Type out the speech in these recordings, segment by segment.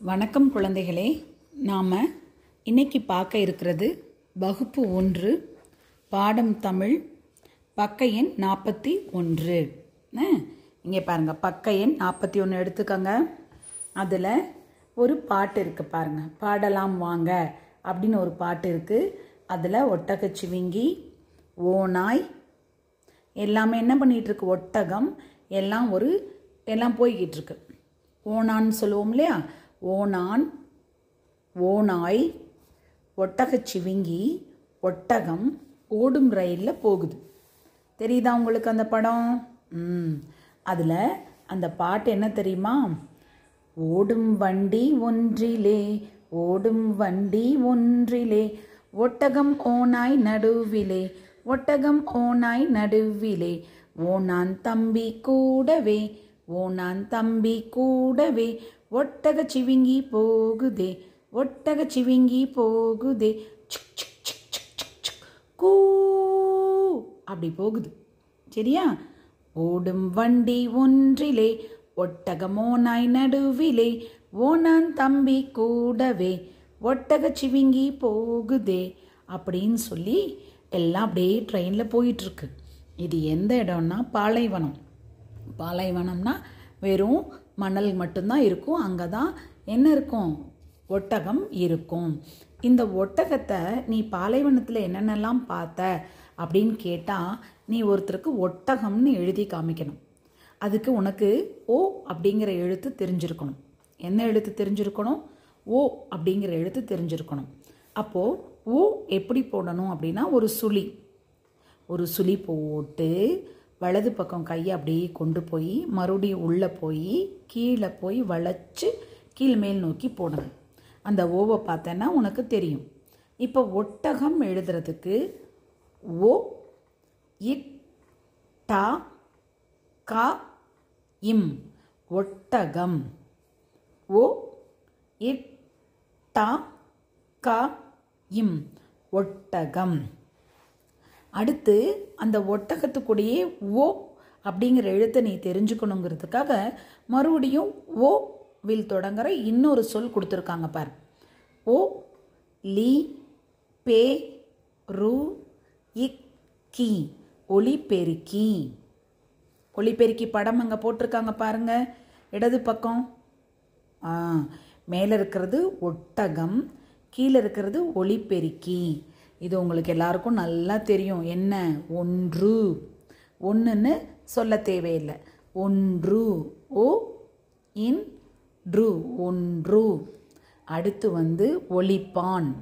வணக்கம் குழந்தைகளே. நாம் இன்னைக்கு பார்க்க இருக்கிறது வகுப்பு ஒன்று பாடம் தமிழ் பக்க எண் நாற்பத்தி ஒன்று. இங்கே பாருங்கள் பக்க எண் நாற்பத்தி ஒன்று எடுத்துக்கோங்க. அதில் ஒரு பாட்டு இருக்குது பாருங்கள் பாடலாம் வாங்க அப்படின்னு ஒரு பாட்டு இருக்குது அதில் ஒட்டகச்சிவிங்கி ஓநாய் எல்லாமே என்ன பண்ணிகிட்ருக்கு ஒட்டகம் எல்லாம் ஒரு எல்லாம் போய்கிட்டு இருக்கு. ஓனான்னு சொல்லுவோம் இல்லையா? ஓணான் ஓநாய் ஒட்டகச்சிவிங்கி ஒட்டகம் ஓடும் ரயிலில் போகுது. தெரியுதா உங்களுக்கு அந்த படம்? ம். அதில் அந்த பாட்டு என்ன தெரியுமா? ஓடும் வண்டி ஒன்றிலே ஓடும் வண்டி ஒன்றிலே ஒட்டகம் ஓனாய் நடுவிலே ஒட்டகம் ஓனாய் நடுவிலே ஓனான் தம்பி கூடவே ஓனான் தம்பி கூடவே ஒட்டக சிவிங்கி போகுதே ஒட்டக சிவிங்கி போகுதே. கூ அப்படி போகுது. சரியா? ஓடும் வண்டி ஒன்றிலே ஒட்டகமோனாய் நடுவிலே ஓனான் தம்பி கூடவே ஒட்டக சிவிங்கி போகுதே அப்படின்னு சொல்லி எல்லாம் அப்படியே ட்ரெயினில் போயிட்டுருக்கு. இது எந்த இடம்னா பாலைவனம். பாலைவனம்னா வெறும் மணல் மட்டும்தான் இருக்கும். அங்கே தான் என்ன இருக்கும்? ஒட்டகம் இருக்கும். இந்த ஒட்டகத்தை நீ பாலைவனத்தில் என்னென்னலாம் பார்த்த அப்படின்னு கேட்டால் நீ ஒருத்தருக்கு ஒட்டகம்னு எழுதி காமிக்கணும். அதுக்கு உனக்கு ஓ அப்படிங்கிற எழுத்து தெரிஞ்சிருக்கணும். என்ன எழுத்து தெரிஞ்சிருக்கணும்? ஓ அப்படிங்கிற எழுத்து தெரிஞ்சிருக்கணும். அப்போது ஓ எப்படி போடணும் அப்படின்னா ஒரு சுழி. ஒரு சுழி போட்டு வலது பக்கம் கையை அப்படியே கொண்டு போய் மறுபடியும் உள்ளே போய் கீழே போய் வளைச்சு கீழ் மேல் நோக்கி போடணும். அந்த ஓவை பார்த்தேன்னா உனக்கு தெரியும். இப்போ ஒட்டகம் எழுதுறதுக்கு ஓ இட் டா கா இம். ஒட்டகம். ஓ இட் டா கா இம். ஒட்டகம். அடுத்து அந்த ஒட்டகத்துக்குடையே ஓ அப்படிங்கிற எழுத்தை நீ தெரிஞ்சுக்கணுங்கிறதுக்காக மறுபடியும் ஓ வில் தொடங்குற இன்னொரு சொல் கொடுத்துருக்காங்க பார். ஓ லி பே ரு இக் கி. ஒளிபெருக்கி. ஒளிபெருக்கி படம் அங்கே போட்டிருக்காங்க பாருங்க. இடது பக்கம். ஆ மேலே இருக்கிறது ஒட்டகம் கீழே இருக்கிறது ஒளிபெருக்கி. இது உங்களுக்கு எல்லாருக்கும் நல்லா தெரியும். என்ன? ஒன்று. ஒன்றுன்னு சொல்ல தேவையில்லை. ஒன்று. ஓ இன் ட்ரு ஒன்று. அடுத்து வந்து ஒளிப்பான்.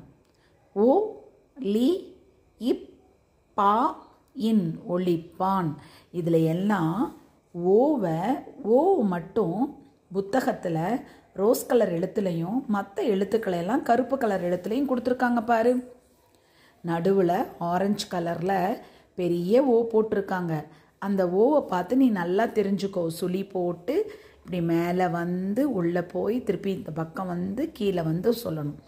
ஓ லி இப் பா இன் ஒளிப்பான். இதில் எல்லாம் ஓவை ஓ மட்டும் புத்தகத்தில் ரோஸ் கலர் எழுத்துலையும் மற்ற எழுத்துக்களை எல்லாம் கருப்பு கலர் எழுத்துலையும் கொடுத்துருக்காங்க பாரு. நடுவில் ஆரஞ்சு கலரில் பெரிய ஓ போட்டிருக்காங்க. அந்த ஓவை பார்த்து நீ நல்லா தெரிஞ்சுக்கோ. சுழி போட்டு இப்படி மேலே வந்து உள்ளே போய் திருப்பி இந்த பக்கம் வந்து கீழே வந்து சொல்லணும்.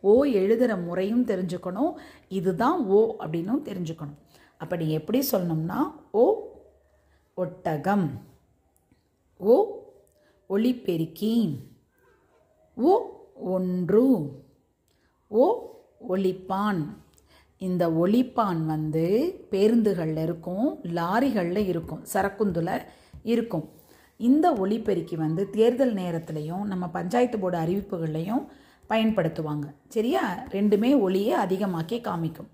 ஓ எழுதுகிற முறையும் தெரிஞ்சுக்கணும். இதுதான் ஓ அப்படின்னும் தெரிஞ்சுக்கணும். அப்படி எப்படி சொல்லணும்னா ஓ ஒட்டகம் ஓ ஒளிப்பெருக்கி ஓ ஒன்று ஓ ஒளிப்பான் இந்த ஒளிப்பான் வந்து பேருந்துகளில் இருக்கும் லாரிகளில் இருக்கும் சரக்குந்துல இருக்கும். இந்த ஒளிப்பெருக்கி வந்து தேர்தல் நேரத்துலையும் நம்ம பஞ்சாயத்து போர்டு அறிவிப்புகள்லையும் பயன்படுத்துவாங்க. சரியா? ரெண்டுமே ஒளியை அதிகமாக்கி காமிக்கும்.